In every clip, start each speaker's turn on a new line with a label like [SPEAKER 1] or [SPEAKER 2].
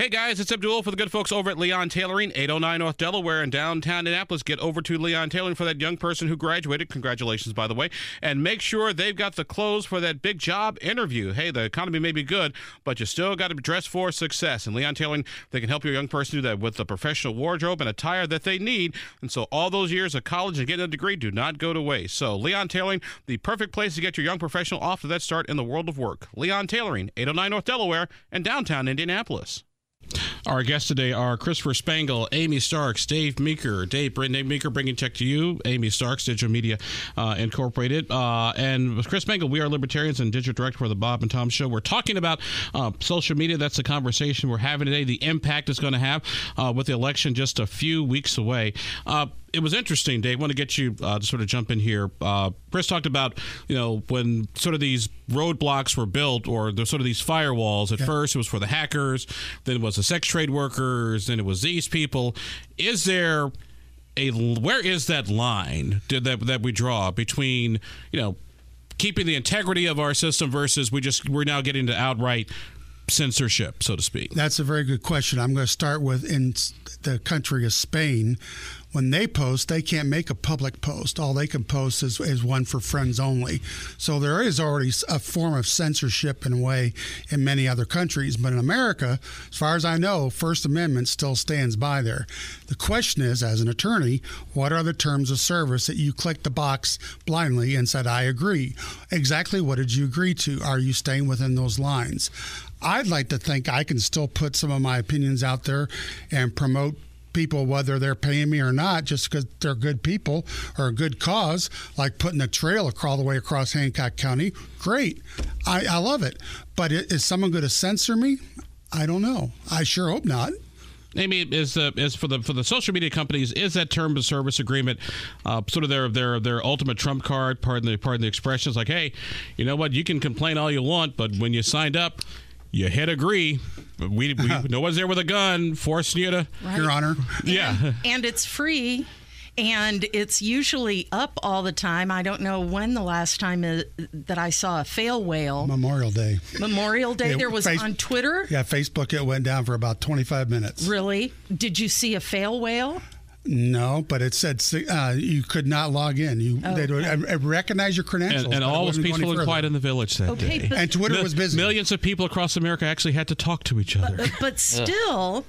[SPEAKER 1] Hey guys, it's Abdul for the good folks over at Leon Tailoring, 809 North Delaware in downtown Indianapolis. Get over to Leon Tailoring for that young person who graduated. Congratulations, by the way. And make sure they've got the clothes for that big job interview. Hey, the economy may be good, but you still got to dress for success. And Leon Tailoring, they can help your young person do that with the professional wardrobe and attire that they need. And so all those years of college and getting a degree do not go to waste. So Leon Tailoring, the perfect place to get your young professional off to that start in the world of work. Leon Tailoring, 809 North Delaware and downtown Indianapolis. Our guests today are Christopher Spangle, Amy Starks, Dave Meeker. Dave, Dave Meeker bringing tech to you. Amy Starks, Digital Media uh, Incorporated. Uh, and Chris Spangle, we are libertarians and digital director for the Bob and Tom Show. We're talking about uh, social media. That's the conversation we're having today, the impact it's going to have uh, with the election just a few weeks away. It was interesting, Dave. I want to get you uh, to sort of jump in here. Uh, Chris talked about, you know, when sort of these roadblocks were built or there's sort of these firewalls. At yeah. first, it was for the hackers, then it was the sex trade workers, then it was these people. Is there a where is that line that that we draw between, you know, keeping the integrity of our system versus we just we're now getting to outright censorship, so to speak?
[SPEAKER 2] That's a very good question. I'm going to start with in the country of Spain when they post, they can't make a public post. All they can post is, is one for friends only. So there is already a form of censorship in a way in many other countries. But in America, as far as I know, First Amendment still stands by there. The question is, as an attorney, what are the terms of service that you clicked the box blindly and said, I agree? Exactly what did you agree to? Are you staying within those lines? I'd like to think I can still put some of my opinions out there and promote people whether they're paying me or not just because they're good people or a good cause like putting a trail all the way across hancock county great i, I love it but is someone going to censor me i don't know i sure hope not
[SPEAKER 1] Amy, is uh, is for the for the social media companies, is that term of service agreement uh, sort of their their their ultimate trump card? Pardon the pardon the expressions. Like, hey, you know what? You can complain all you want, but when you signed up, you hit agree. We, we no one's there with a gun forcing you to,
[SPEAKER 2] right. Your Honor.
[SPEAKER 1] Yeah,
[SPEAKER 3] and, and it's free and it's usually up all the time. I don't know when the last time that I saw a fail whale.
[SPEAKER 2] Memorial Day.
[SPEAKER 3] Memorial Day. there was face- on Twitter.
[SPEAKER 2] Yeah, Facebook. It went down for about 25 minutes.
[SPEAKER 3] Really? Did you see a fail whale?
[SPEAKER 2] No, but it said uh, you could not log in. You oh, they would okay. recognize your credentials,
[SPEAKER 1] and, and all was peaceful and quiet in the village that okay, day.
[SPEAKER 2] And Twitter was busy.
[SPEAKER 1] Millions of people across America actually had to talk to each other.
[SPEAKER 3] But, but still,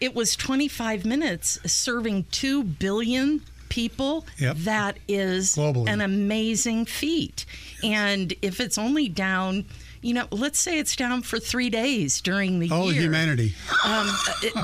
[SPEAKER 3] it was 25 minutes serving two billion people.
[SPEAKER 2] Yep.
[SPEAKER 3] That is
[SPEAKER 2] Globally.
[SPEAKER 3] an amazing feat. And if it's only down you know, let's say it's down for three days during the
[SPEAKER 2] oh,
[SPEAKER 3] year.
[SPEAKER 2] Oh, humanity!
[SPEAKER 3] Um,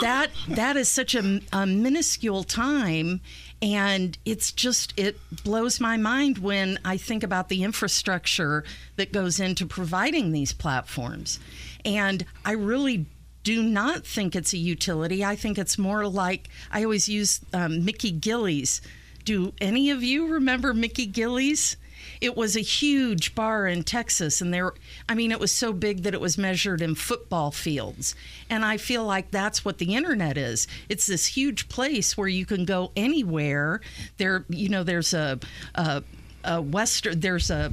[SPEAKER 3] that that is such a, a minuscule time, and it's just it blows my mind when I think about the infrastructure that goes into providing these platforms, and I really do not think it's a utility. I think it's more like I always use um, Mickey Gilley's. Do any of you remember Mickey Gilley's? It was a huge bar in Texas, and there, I mean, it was so big that it was measured in football fields. And I feel like that's what the internet is. It's this huge place where you can go anywhere. There, you know, there's a, a, a western, there's a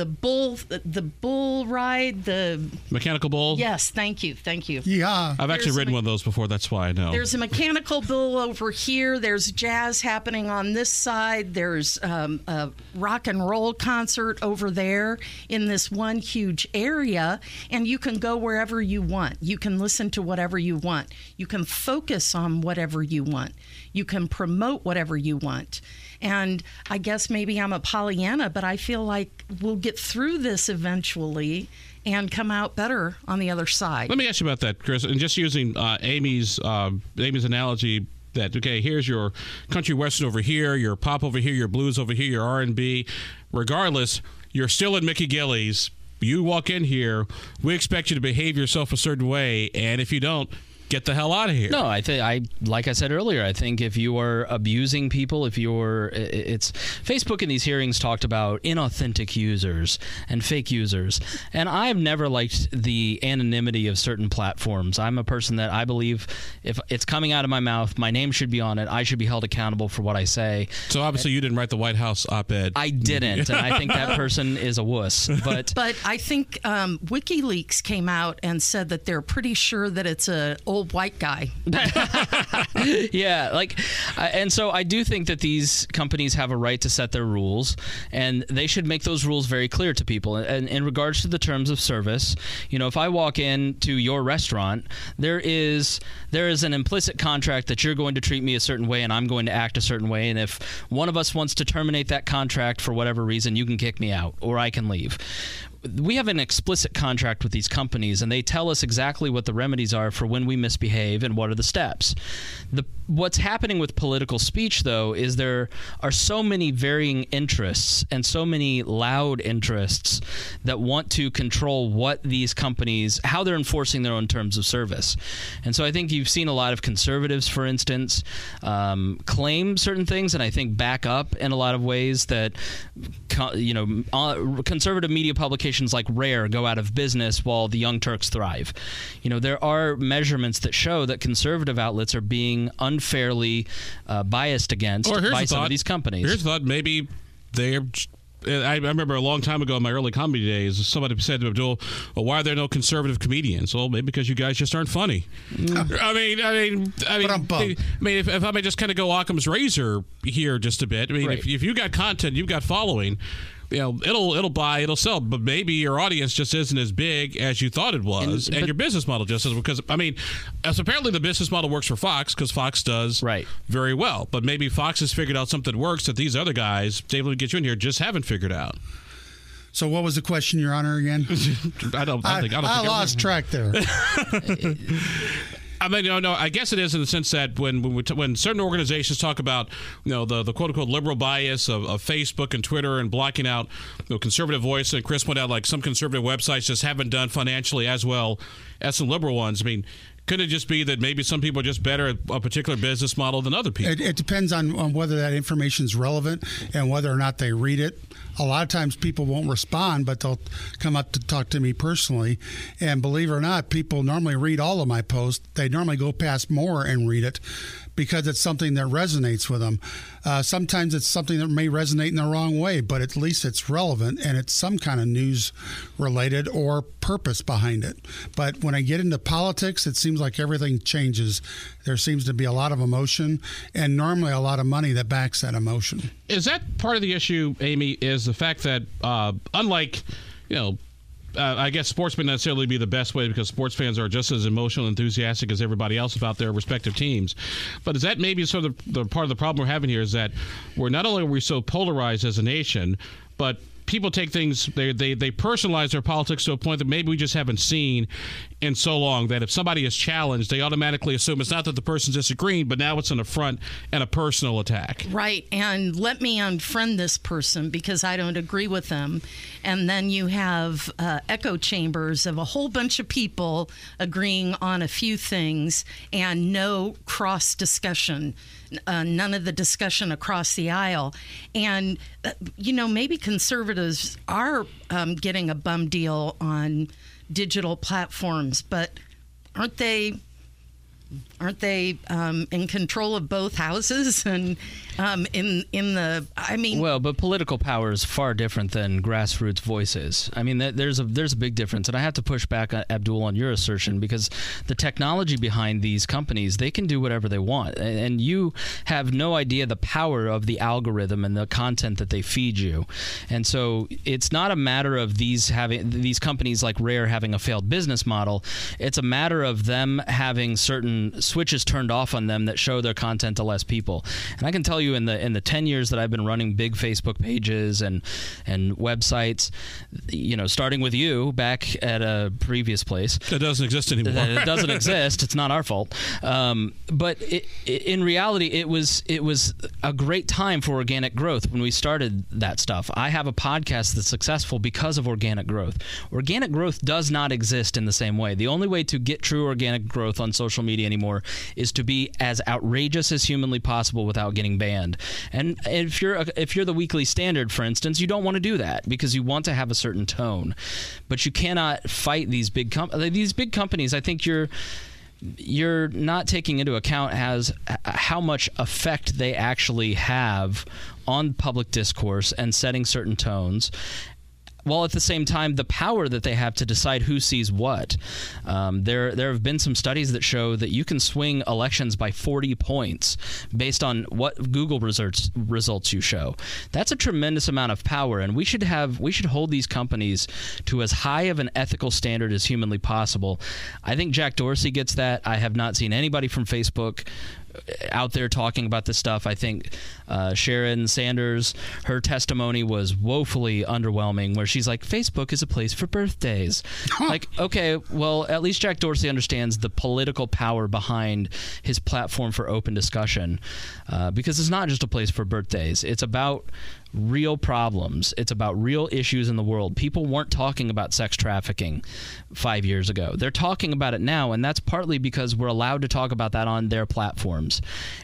[SPEAKER 3] the bull the bull ride the
[SPEAKER 1] mechanical bull?
[SPEAKER 3] Yes thank you thank you.
[SPEAKER 2] Yeah.
[SPEAKER 1] I've actually there's ridden me- one of those before that's why i know.
[SPEAKER 3] There's a mechanical bull over here there's jazz happening on this side there's um, a rock and roll concert over there in this one huge area and you can go wherever you want. You can listen to whatever you want. You can focus on whatever you want. You can promote whatever you want. And I guess maybe I'm a Pollyanna, but I feel like we'll get through this eventually and come out better on the other side.
[SPEAKER 1] Let me ask you about that, Chris. And just using uh, Amy's uh, Amy's analogy that okay here's your country western over here your pop over here your blues over here your r&b regardless you're still in mickey Gilley's. you walk in here we expect you to behave yourself a certain way and if you don't get the hell out of here.
[SPEAKER 4] No, I think I like I said earlier. I think if you are abusing people, if you're, it's Facebook in these hearings talked about inauthentic users and fake users, and I've never liked the anonymity of certain platforms. I'm a person that I believe if it's coming out of my mouth, my name should be on it. I should be held accountable for what I say.
[SPEAKER 1] So obviously, you didn't write the White House op-ed.
[SPEAKER 4] I didn't, and I think that person is a wuss. But
[SPEAKER 3] but I think um, WikiLeaks came out and said that they're pretty sure that it's a old white guy.
[SPEAKER 4] yeah, like, and so I do think that these companies have a right to set their rules, and they should make those rules very clear to people. And in regards to the terms of service, you know, if I walk into your restaurant, there is there is an implicit contract that you're going to treat me a certain way, and I'm going to act a certain way. And if one of us wants to terminate that contract for whatever reason, you can kick me out or I can leave we have an explicit contract with these companies and they tell us exactly what the remedies are for when we misbehave and what are the steps. The what's happening with political speech though is there are so many varying interests and so many loud interests that want to control what these companies how they're enforcing their own terms of service. And so I think you've seen a lot of conservatives for instance um, claim certain things and I think back up in a lot of ways that you know uh, conservative media publications like Rare go out of business while the Young Turks thrive. You know, there are measurements that show that conservative outlets are being unfairly uh, biased against by some
[SPEAKER 1] thought.
[SPEAKER 4] of these companies.
[SPEAKER 1] Here's thought maybe they're I remember a long time ago in my early comedy days, somebody said to Abdul, well, "Why are there no conservative comedians?" Well, maybe because you guys just aren't funny. Mm. I mean, I mean, I mean, I mean, if, if I may just kind of go Occam's razor here just a bit. I mean, right. if, if you got content, you've got following you know it'll it'll buy it'll sell but maybe your audience just isn't as big as you thought it was and, and your business model just is because i mean as apparently the business model works for fox because fox does
[SPEAKER 4] right.
[SPEAKER 1] very well but maybe fox has figured out something that works that these other guys david get you in here just haven't figured out
[SPEAKER 2] so what was the question, Your Honor? Again,
[SPEAKER 1] I don't. I, I, think, I, don't
[SPEAKER 2] I
[SPEAKER 1] think
[SPEAKER 2] lost track there.
[SPEAKER 1] I mean, no, no. I guess it is in the sense that when when, t- when certain organizations talk about you know the, the quote unquote liberal bias of, of Facebook and Twitter and blocking out you know, conservative voice, and Chris pointed out like some conservative websites just haven't done financially as well as some liberal ones. I mean, could it just be that maybe some people are just better at a particular business model than other people?
[SPEAKER 2] It, it depends on, on whether that information is relevant and whether or not they read it a lot of times people won't respond, but they'll come up to talk to me personally. And believe it or not, people normally read all of my posts. They normally go past more and read it because it's something that resonates with them. Uh, sometimes it's something that may resonate in the wrong way, but at least it's relevant and it's some kind of news related or purpose behind it. But when I get into politics, it seems like everything changes. There seems to be a lot of emotion and normally a lot of money that backs that emotion.
[SPEAKER 1] Is that part of the issue, Amy? Is the fact that uh, unlike you know uh, I guess sports may necessarily be the best way because sports fans are just as emotional and enthusiastic as everybody else about their respective teams. But is that maybe sort of the, the part of the problem we're having here is that we're not only are we so polarized as a nation, but people take things they, they they personalize their politics to a point that maybe we just haven't seen in so long that if somebody is challenged they automatically assume it's not that the person's disagreeing but now it's an affront and a personal attack
[SPEAKER 3] right and let me unfriend this person because i don't agree with them and then you have uh, echo chambers of a whole bunch of people agreeing on a few things and no cross discussion uh, none of the discussion across the aisle. And, uh, you know, maybe conservatives are um, getting a bum deal on digital platforms, but aren't they aren't they um, in control of both houses? And um, in in the I mean
[SPEAKER 4] well but political power is far different than grassroots voices. I mean there's a there's a big difference and I have to push back uh, Abdul on your assertion because the technology behind these companies they can do whatever they want and you have no idea the power of the algorithm and the content that they feed you. And so it's not a matter of these having these companies like Rare having a failed business model. It's a matter of them having certain switches turned off on them that show their content to less people. And I can tell you you in the in the 10 years that I've been running big Facebook pages and and websites, you know, starting with you back at a previous place.
[SPEAKER 1] That doesn't exist anymore.
[SPEAKER 4] It doesn't exist. It's not our fault. Um, but it, it, in reality, it was it was a great time for organic growth when we started that stuff. I have a podcast that's successful because of organic growth. Organic growth does not exist in the same way. The only way to get true organic growth on social media anymore is to be as outrageous as humanly possible without getting banned. And if you're a, if you're the Weekly Standard, for instance, you don't want to do that because you want to have a certain tone, but you cannot fight these big com- these big companies. I think you're you're not taking into account as how much effect they actually have on public discourse and setting certain tones while at the same time the power that they have to decide who sees what. Um, there, there have been some studies that show that you can swing elections by 40 points based on what Google results results you show. That's a tremendous amount of power, and we should have we should hold these companies to as high of an ethical standard as humanly possible. I think Jack Dorsey gets that. I have not seen anybody from Facebook out there talking about this stuff. I think uh, Sharon Sanders, her testimony was woefully underwhelming, where she's like, Facebook is a place for birthdays. like, okay, well, at least Jack Dorsey understands the political power behind his platform for open discussion, uh, because it's not just a place for birthdays. It's about real problems. It's about real issues in the world. People weren't talking about sex trafficking five years ago. They're talking about it now, and that's partly because we're allowed to talk about that on their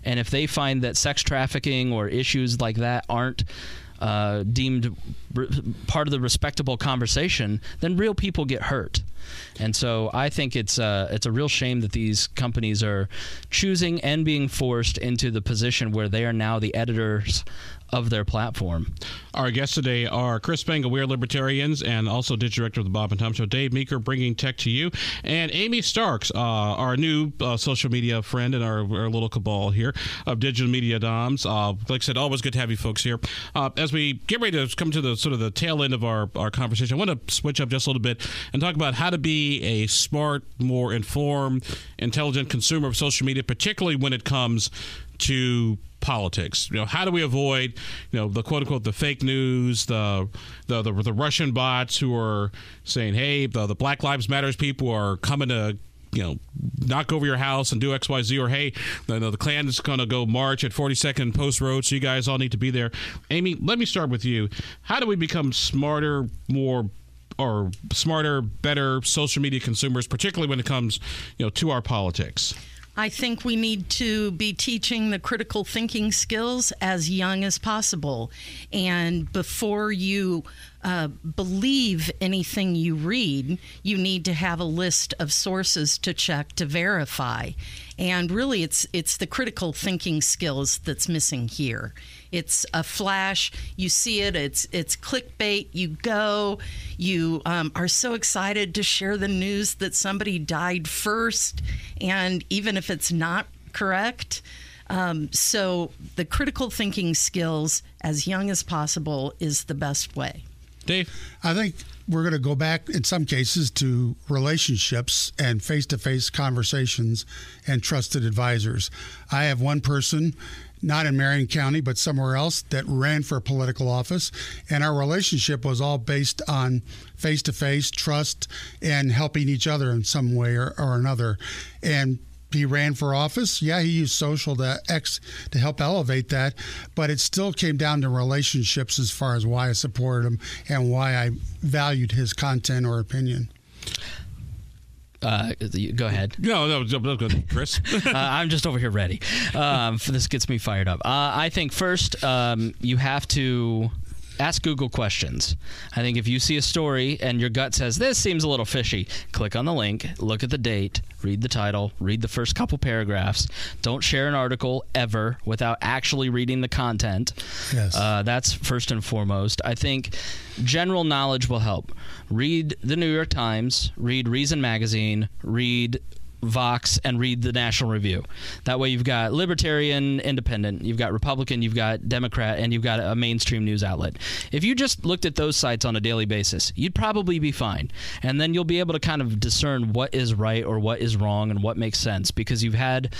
[SPEAKER 4] And if they find that sex trafficking or issues like that aren't uh, deemed re- part of the respectable conversation, then real people get hurt. And so I think it's uh, it's a real shame that these companies are choosing and being forced into the position where they are now the editors of their platform.
[SPEAKER 1] Our guests today are Chris Spangle, We Are Libertarians, and also Digital Director of the Bob and Tom Show, Dave Meeker, bringing tech to you, and Amy Starks, uh, our new uh, social media friend and our, our, little cabal here of Digital Media Doms. Uh, like I said, always good to have you folks here. Uh, as we get ready to come to the sort of the tail end of our, our conversation, I want to switch up just a little bit and talk about how to be a smart, more informed, intelligent consumer of social media, particularly when it comes to politics. You know, how do we avoid, you know, the quote unquote the fake news, the the the, the Russian bots who are saying, hey, the, the Black Lives Matters people are coming to you know, knock over your house and do X, Y, Z, or hey, the, the Klan is going to go march at 42nd Post Road, so you guys all need to be there. Amy, let me start with you. How do we become smarter, more or smarter, better social media consumers, particularly when it comes, you know, to our politics?
[SPEAKER 3] I think we need to be teaching the critical thinking skills as young as possible. And before you uh, believe anything you read, you need to have a list of sources to check to verify. And really, it's it's the critical thinking skills that's missing here. It's a flash. You see it. It's it's clickbait. You go. You um, are so excited to share the news that somebody died first, and even if it's not correct. Um, so the critical thinking skills, as young as possible, is the best way.
[SPEAKER 1] Dave,
[SPEAKER 2] I think we're going to go back in some cases to relationships and face to face conversations and trusted advisors. I have one person not in Marion County, but somewhere else, that ran for political office. And our relationship was all based on face to face trust and helping each other in some way or, or another. And he ran for office. Yeah, he used social to X to help elevate that, but it still came down to relationships as far as why I supported him and why I valued his content or opinion.
[SPEAKER 4] Uh, go ahead.
[SPEAKER 1] No, no, no good, Chris.
[SPEAKER 4] uh, I'm just over here ready. Um, this gets me fired up. Uh, I think first um, you have to ask Google questions. I think if you see a story and your gut says this seems a little fishy, click on the link, look at the date, read the title, read the first couple paragraphs. Don't share an article ever without actually reading the content.
[SPEAKER 2] Yes.
[SPEAKER 4] Uh, that's first and foremost. I think general knowledge will help. Read the New York Times, read Reason Magazine, read Vox and read the National Review. That way, you've got Libertarian, Independent, you've got Republican, you've got Democrat, and you've got a mainstream news outlet. If you just looked at those sites on a daily basis, you'd probably be fine. And then you'll be able to kind of discern what is right or what is wrong and what makes sense because you've had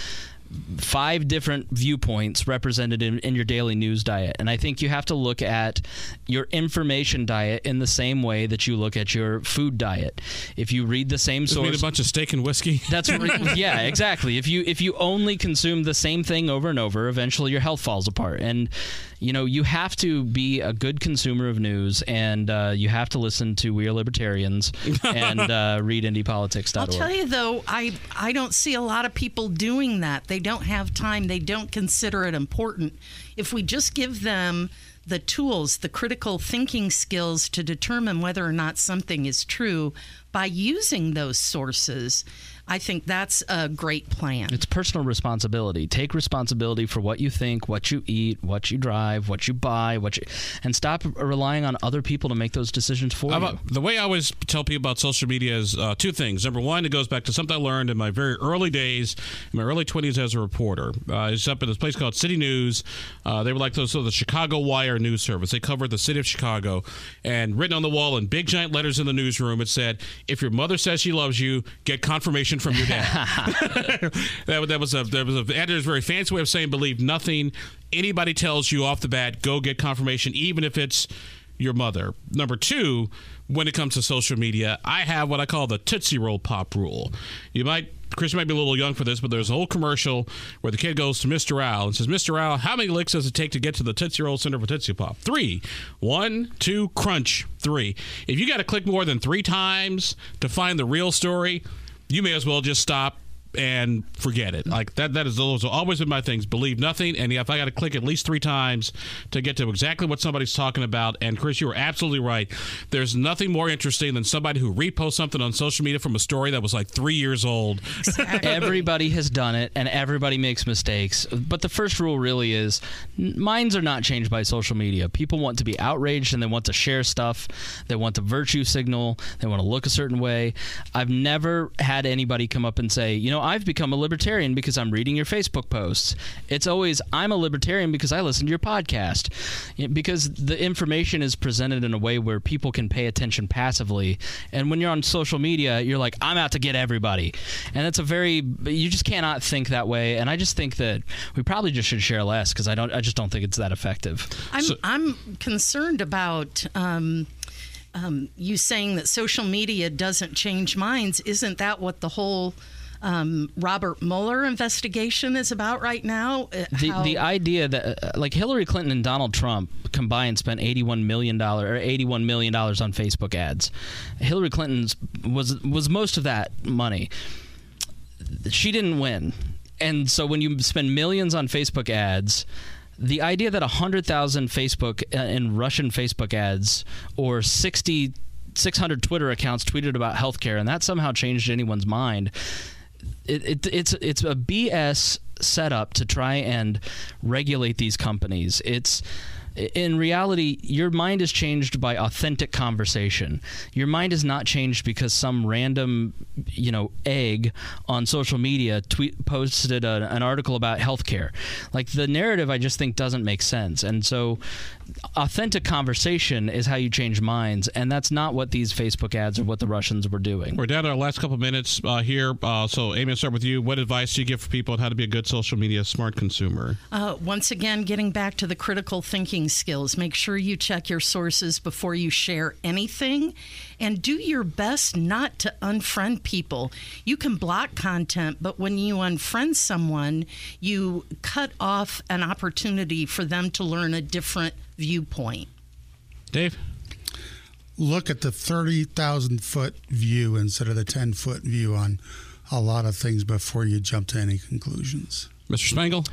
[SPEAKER 4] five different viewpoints represented in, in, your daily news diet. And I think you have to look at your information diet in the same way that you look at your food diet. If you read the same
[SPEAKER 1] Just
[SPEAKER 4] source,
[SPEAKER 1] a bunch of steak and whiskey.
[SPEAKER 4] That's yeah, exactly. If you if you only consume the same thing over and over, eventually your health falls apart. And you know you have to be a good consumer of news, and uh, you have to listen to We Are Libertarians and uh, read IndyPolitics.org.
[SPEAKER 3] I'll tell you though, I I don't see a lot of people doing that. They don't have time. They don't consider it important. If we just give them the tools, the critical thinking skills to determine whether or not something is true by using those sources, I think that's a great plan.
[SPEAKER 4] It's personal responsibility. Take responsibility for what you think, what you eat, what you drive, what you buy, what you, and stop relying on other people to make those decisions for
[SPEAKER 1] How
[SPEAKER 4] you.
[SPEAKER 1] The way I always tell people about social media is uh, two things. Number one, it goes back to something I learned in my very early days, in my early 20s as a reporter. Uh, I was up at this place called City News. Uh, they were like those, so the Chicago Wire news service. They covered the city of Chicago, and written on the wall in big giant letters in the newsroom, it said, "If your mother says she loves you, get confirmation from your dad." that, that was a that was a editor's very fancy way of saying believe nothing anybody tells you off the bat. Go get confirmation, even if it's your mother. Number two, when it comes to social media, I have what I call the Tootsie Roll Pop rule. You might, Chris might be a little young for this, but there's a whole commercial where the kid goes to Mr. Owl and says, Mr. Owl, how many licks does it take to get to the Tootsie Roll Center for Tootsie Pop? Three. One, two, crunch. Three. If you got to click more than three times to find the real story, you may as well just stop and forget it. Like that. That is those always been my things. Believe nothing, and if I got to click at least three times to get to exactly what somebody's talking about. And Chris, you were absolutely right. There's nothing more interesting than somebody who reposts something on social media from a story that was like three years old.
[SPEAKER 3] Exactly.
[SPEAKER 4] everybody has done it, and everybody makes mistakes. But the first rule really is minds are not changed by social media. People want to be outraged and they want to share stuff. They want to virtue signal. They want to look a certain way. I've never had anybody come up and say, you know, I've become a libertarian because I'm reading your Facebook posts. It's always, I'm a libertarian because I listen to your podcast. Because the information is presented in a way where people can pay attention passively. And when you're on social media, you're like, I'm out to get everybody. And that's a very, you just cannot think that way. And I just think that we probably just should share less because I don't, I just don't think it's that effective.
[SPEAKER 3] I'm I'm concerned about. Um, um, you saying that social media doesn't change minds, isn't that what the whole um, Robert Mueller investigation is about right now? Uh,
[SPEAKER 4] The,
[SPEAKER 3] how-
[SPEAKER 4] the idea that uh, like Hillary Clinton and Donald Trump combined spent 81 million dollar or 81 million dollars on Facebook ads. Hillary Clinton's was was most of that money. She didn't win. And so when you spend millions on Facebook ads, the idea that 100,000 Facebook uh, and Russian Facebook ads or 60 600 Twitter accounts tweeted about healthcare and that somehow changed anyone's mind it, it, it's it's a BS setup to try and regulate these companies. It's in reality, your mind is changed by authentic conversation. Your mind is not changed because some random, you know, egg on social media tweet posted a, an article about healthcare. Like the narrative, I just think doesn't make sense. And so, authentic conversation is how you change minds, and that's not what these Facebook ads or what the Russians were doing.
[SPEAKER 1] We're down to our last couple minutes uh, here. Uh, so, Amy, I'll start with you. What advice do you give for people on how to be a good social media smart consumer?
[SPEAKER 3] Uh, once again, getting back to the critical thinking skills, make sure you check your sources before you share anything and do your best not to unfriend people. You can block content, but when you unfriend someone, you cut off an opportunity for them to learn a different viewpoint.
[SPEAKER 1] Dave?
[SPEAKER 2] Look at the 30,000 foot view instead of the 10 foot view on a lot of things before you jump to any conclusions.
[SPEAKER 1] Mr. Spangle?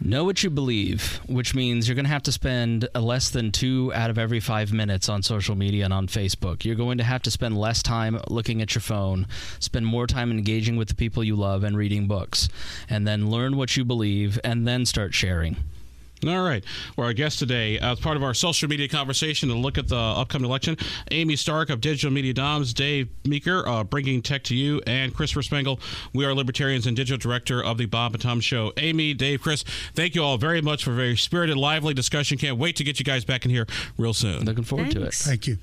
[SPEAKER 4] Know what you believe, which means you're going to have to spend less than two out of every five minutes on social media and on Facebook. You're going to have to spend less time looking at your phone, spend more time engaging with the people you love and reading books, and then learn what you believe and then start sharing.
[SPEAKER 1] All right. Well, our guest today, uh, as part of our social media conversation to look at the upcoming election, Amy Stark of Digital Media Doms, Dave Meeker, uh, bringing tech to you, and Christopher Spangle. We are libertarians and digital director of the Bob and Tom Show. Amy, Dave, Chris, thank you all very much for a very spirited, lively discussion. Can't wait to get you guys back in here real soon.
[SPEAKER 4] Looking forward to it.
[SPEAKER 2] Thank you.